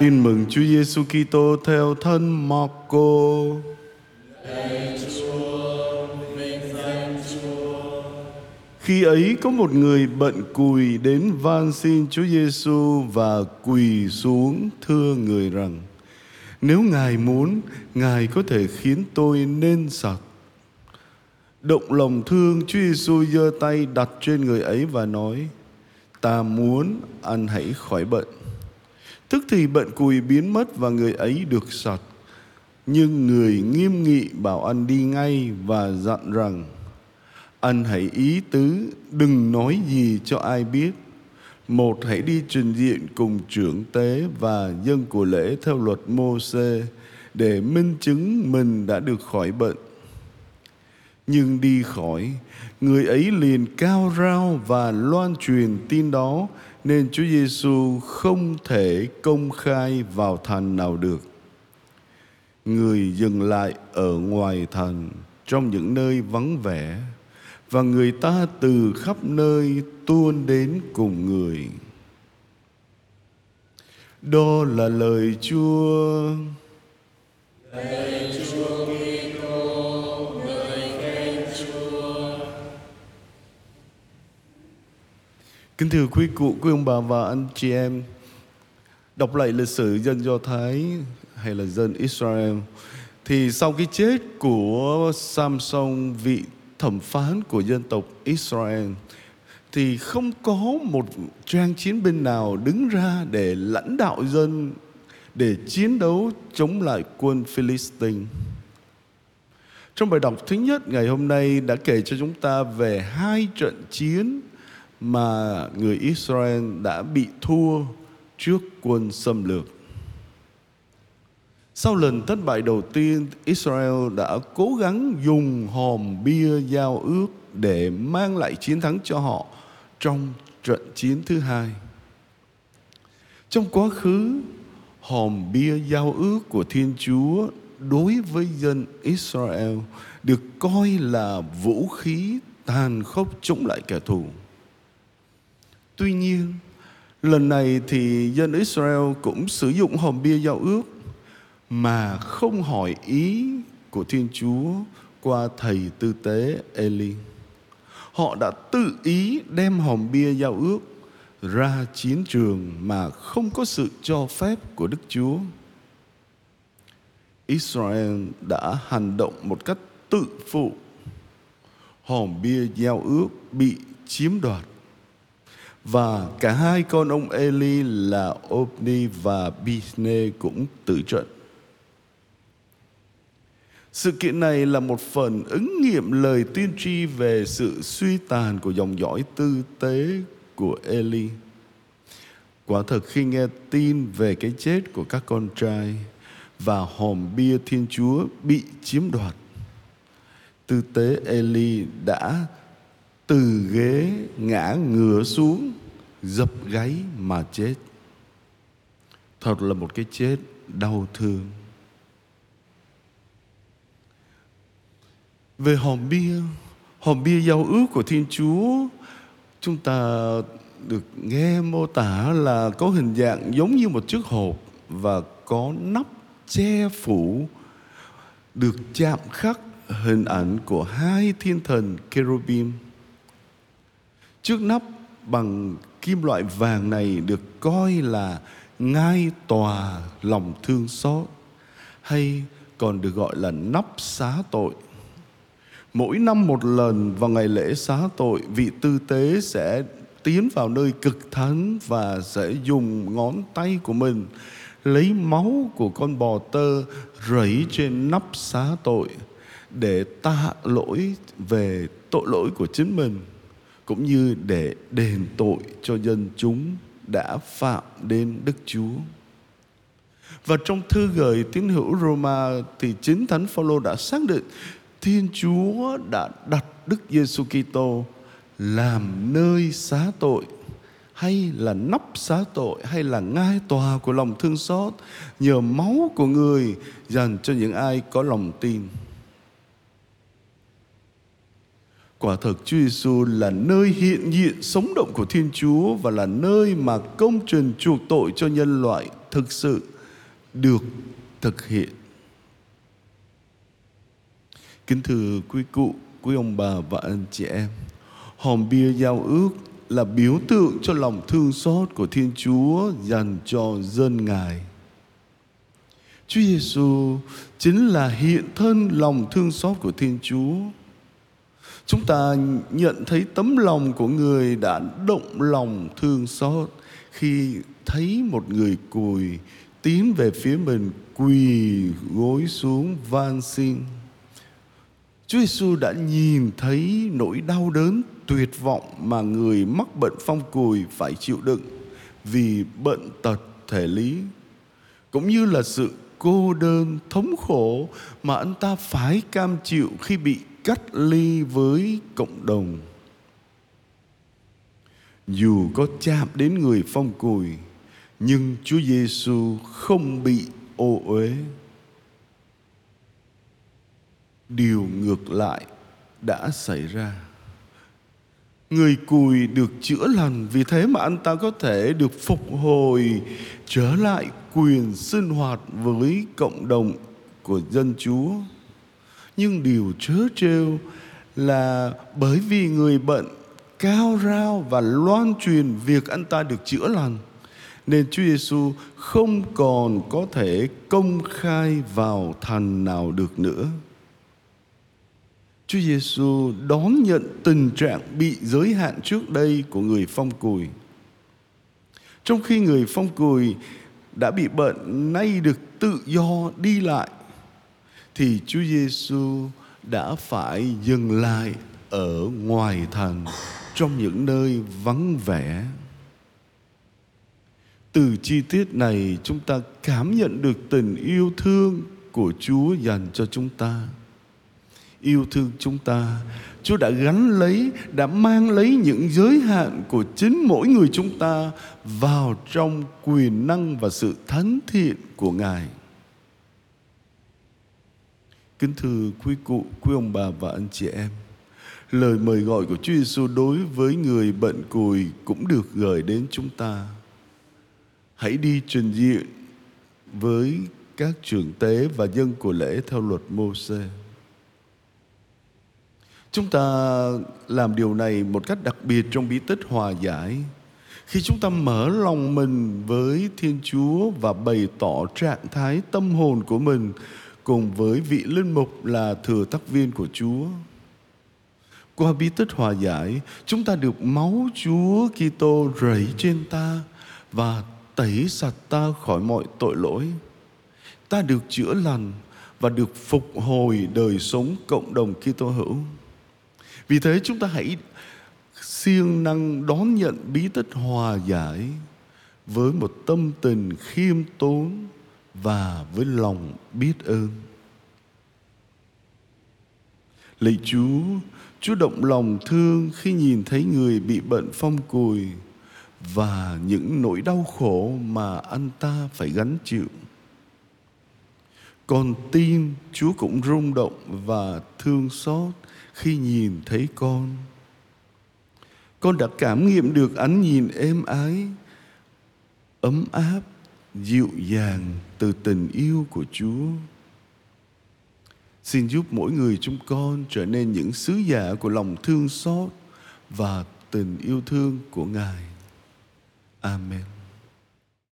Tin mừng Chúa Giêsu Kitô theo thân Marco. Khi ấy có một người bận cùi đến van xin Chúa Giêsu và quỳ xuống thưa người rằng: Nếu Ngài muốn, Ngài có thể khiến tôi nên sạch. Động lòng thương, Chúa Giêsu giơ tay đặt trên người ấy và nói: Ta muốn anh hãy khỏi bệnh. Tức thì bệnh cùi biến mất và người ấy được sạch. Nhưng người nghiêm nghị bảo anh đi ngay và dặn rằng anh hãy ý tứ đừng nói gì cho ai biết. Một hãy đi trình diện cùng trưởng tế và dân của lễ theo luật mô xê để minh chứng mình đã được khỏi bệnh. Nhưng đi khỏi, người ấy liền cao rao và loan truyền tin đó nên Chúa Giêsu không thể công khai vào thành nào được. Người dừng lại ở ngoài thành, trong những nơi vắng vẻ, và người ta từ khắp nơi tuôn đến cùng người. Đó là lời Chúa. Lời Chúa Kính thưa quý cụ, quý ông bà và anh chị em, đọc lại lịch sử dân Do Thái hay là dân Israel thì sau cái chết của Samson vị thẩm phán của dân tộc Israel thì không có một trang chiến binh nào đứng ra để lãnh đạo dân để chiến đấu chống lại quân Philistine. Trong bài đọc thứ nhất ngày hôm nay đã kể cho chúng ta về hai trận chiến mà người Israel đã bị thua trước quân xâm lược. Sau lần thất bại đầu tiên, Israel đã cố gắng dùng hòm bia giao ước để mang lại chiến thắng cho họ trong trận chiến thứ hai. Trong quá khứ, hòm bia giao ước của Thiên Chúa đối với dân Israel được coi là vũ khí tàn khốc chống lại kẻ thù. Tuy nhiên, lần này thì dân Israel cũng sử dụng hòm bia giao ước mà không hỏi ý của Thiên Chúa qua thầy tư tế Eli. Họ đã tự ý đem hòm bia giao ước ra chiến trường mà không có sự cho phép của Đức Chúa. Israel đã hành động một cách tự phụ. Hòm bia giao ước bị chiếm đoạt. Và cả hai con ông Eli là Opni và Bishne cũng tử trận. Sự kiện này là một phần ứng nghiệm lời tiên tri về sự suy tàn của dòng dõi tư tế của Eli. Quả thật khi nghe tin về cái chết của các con trai và hòm bia Thiên Chúa bị chiếm đoạt, tư tế Eli đã từ ghế ngã ngửa xuống, dập gáy mà chết. Thật là một cái chết đau thương. Về hòm bia, hòm bia giao ước của Thiên Chúa, chúng ta được nghe mô tả là có hình dạng giống như một chiếc hộp và có nắp che phủ được chạm khắc hình ảnh của hai thiên thần cherubim. Chiếc nắp bằng kim loại vàng này được coi là ngai tòa lòng thương xót hay còn được gọi là nắp xá tội. Mỗi năm một lần vào ngày lễ xá tội, vị tư tế sẽ tiến vào nơi cực thánh và sẽ dùng ngón tay của mình lấy máu của con bò tơ rảy trên nắp xá tội để tạ lỗi về tội lỗi của chính mình cũng như để đền tội cho dân chúng đã phạm đến Đức Chúa. Và trong thư gửi tín hữu Roma thì chính Thánh Phaolô đã xác định Thiên Chúa đã đặt Đức Giêsu Kitô làm nơi xá tội, hay là nắp xá tội, hay là ngai tòa của lòng thương xót nhờ máu của người dành cho những ai có lòng tin. Quả thực Chúa Giêsu là nơi hiện diện sống động của Thiên Chúa và là nơi mà công trình chuộc tội cho nhân loại thực sự được thực hiện. Kính thưa quý cụ, quý ông bà và anh chị em, hòm bia giao ước là biểu tượng cho lòng thương xót của Thiên Chúa dành cho dân Ngài. Chúa Giêsu chính là hiện thân lòng thương xót của Thiên Chúa. Chúng ta nhận thấy tấm lòng của người đã động lòng thương xót khi thấy một người cùi, tiến về phía mình, quỳ gối xuống van xin. Chúa Giêsu đã nhìn thấy nỗi đau đớn, tuyệt vọng mà người mắc bệnh phong cùi phải chịu đựng vì bệnh tật thể lý, cũng như là sự cô đơn, thống khổ mà anh ta phải cam chịu khi bị cách ly với cộng đồng. Dù có chạm đến người phong cùi, nhưng Chúa Giêsu không bị ô uế. Điều ngược lại đã xảy ra. Người cùi được chữa lành, vì thế mà anh ta có thể được phục hồi, trở lại quyền sinh hoạt với cộng đồng của dân chúa nhưng điều trớ trêu là bởi vì người bệnh cao rao và loan truyền việc anh ta được chữa lành, nên Chúa Giêsu không còn có thể công khai vào thành nào được nữa. Chúa Giêsu đón nhận tình trạng bị giới hạn trước đây của người phong cùi. Trong khi người phong cùi đã bị bệnh, nay được tự do đi lại thì Chúa Giêsu đã phải dừng lại ở ngoài thành trong những nơi vắng vẻ. Từ chi tiết này chúng ta cảm nhận được tình yêu thương của Chúa dành cho chúng ta yêu thương chúng ta Chúa đã gắn lấy, đã mang lấy những giới hạn của chính mỗi người chúng ta vào trong quyền năng và sự thánh thiện của Ngài. Kính thưa quý cụ, quý ông bà và anh chị em, lời mời gọi của Chúa Giêsu đối với người bệnh cùi cũng được gửi đến chúng ta. Hãy đi trình diện với các trưởng tế và dân của lễ theo luật Mô-xê. Chúng ta làm điều này một cách đặc biệt trong bí tích hòa giải. Khi chúng ta mở lòng mình với Thiên Chúa và bày tỏ trạng thái tâm hồn của mình cùng với vị linh mục là thừa tác viên của Chúa. Qua bí tích hòa giải, chúng ta được máu Chúa Kitô rảy trên ta và tẩy sạch ta khỏi mọi tội lỗi. Ta được chữa lành và được phục hồi đời sống cộng đồng Kitô hữu. Vì thế chúng ta hãy siêng năng đón nhận bí tích hòa giải với một tâm tình khiêm tốn và với lòng biết ơn. Lạy Chúa, Chúa động lòng thương khi nhìn thấy người bị bệnh phong cùi và những nỗi đau khổ mà anh ta phải gánh chịu. Con tin Chúa cũng rung động và thương xót khi nhìn thấy con con đã cảm nghiệm được ánh nhìn êm ái ấm áp dịu dàng từ tình yêu của chúa. Xin giúp mỗi người chúng con trở nên những sứ giả của lòng thương xót và tình yêu thương của ngài. Amen.